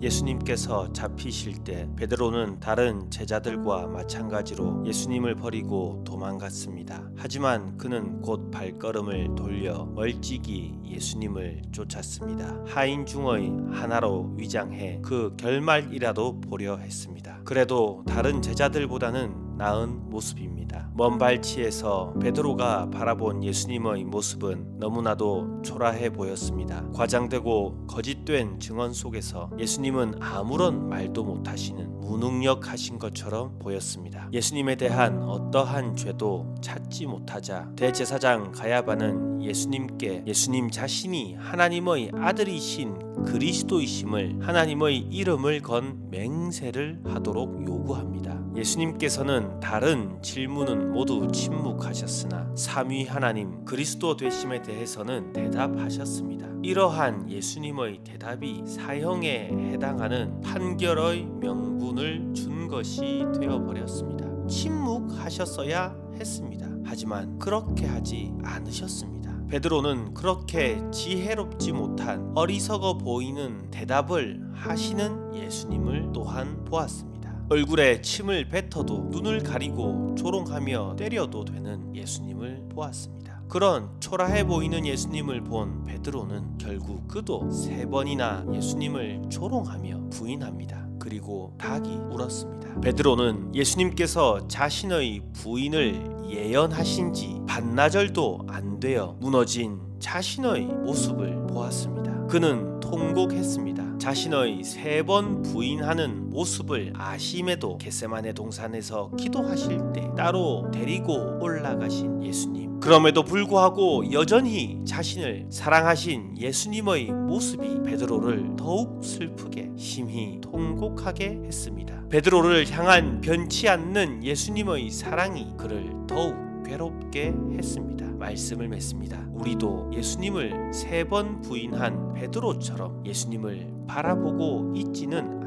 예수님께서 잡히실 때 베드로는 다른 제자들과 마찬가지로 예수님을 버리고 도망갔습니다. 하지만 그는 곧 발걸음을 돌려 멀찍이 예수님을 쫓았습니다. 하인 중의 하나로 위장해 그 결말이라도 보려 했습니다. 그래도 다른 제자들보다는 나은 모습입니다. 먼 발치에서 베드로가 바라본 예수님의 모습은 너무나도 초라해 보였습니다. 과장되고 거짓된 증언 속에서 예수님은 아무런 말도 못하시는 무능력하신 것처럼 보였습니다. 예수님에 대한 어떠한 죄도 찾지 못하자 대제사장 가야바는 예수님께 예수님 자신이 하나님의 아들이신 그리스도이심을 하나님의 이름을 건 맹세를 하도록 요구합니다. 예수님께서는 다른 질문은 모두 침묵하셨으나 삼위 하나님 그리스도 되심에 대해서는 대답하셨습니다. 이러한 예수님의 대답이 사형에 해당하는 판결의 명분을 준 것이 되어 버렸습니다. 침묵하셨어야 했습니다. 하지만 그렇게 하지 않으셨습니다. 베드로는 그렇게 지혜롭지 못한 어리석어 보이는 대답을 하시는 예수님을 또한 보았습니다. 얼굴에 침을 뱉어도 눈을 가리고 조롱하며 때려도 되는 예수님을 보았습니다. 그런 초라해 보이는 예수님을 본 베드로는 결국 그도 세 번이나 예수님을 조롱하며 부인합니다. 그리고 닭이 울었습니다. 베드로는 예수님께서 자신의 부인을 예언하신 지 반나절도 안 되어 무너진 자신의 모습을 보았습니다. 그는 통곡했습니다. 자신의 세 번 부인하는 모습을 아심에도 겟세만의 동산에서 기도하실 때 따로 데리고 올라가신 예수님. 그럼에도 불구하고 여전히 자신을 사랑하신 예수님의 모습이 베드로를 더욱 슬프게 심히 통곡하게 했습니다. 베드로를 향한 변치 않는 예수님의 사랑이 그를 더욱 괴롭게 했습니다. 말씀을 맺습니다. 우리도 예수님을 세 번 부인한 베드로처럼 예수님을 바라보고 있지는?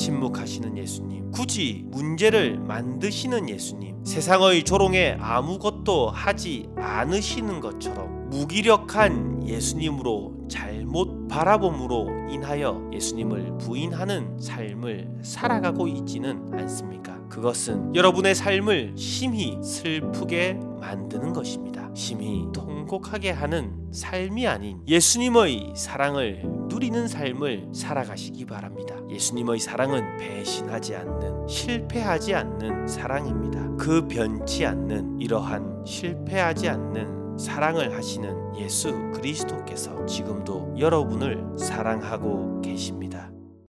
침묵하시는 예수님, 굳이 문제를 만드시는 예수님, 세상의 조롱에 아무것도 하지 않으시는 것처럼 무기력한 예수님으로 잘못 바라봄으로 인하여 예수님을 부인하는 삶을 살아가고 있지는 않습니까? 그것은 여러분의 삶을 심히 슬프게 만드는 것입니다. 심히 통곡하게 하는 삶이 아닌 예수님의 사랑을 누리는 삶을 살아가시기 바랍니다. 예수님의 사랑은 배신하지 않는, 실패하지 않는 사랑입니다. 그 변치 않는 이러한 실패하지 않는 사랑을 하시는 예수 그리스도께서 지금도 여러분을 사랑하고 계십니다.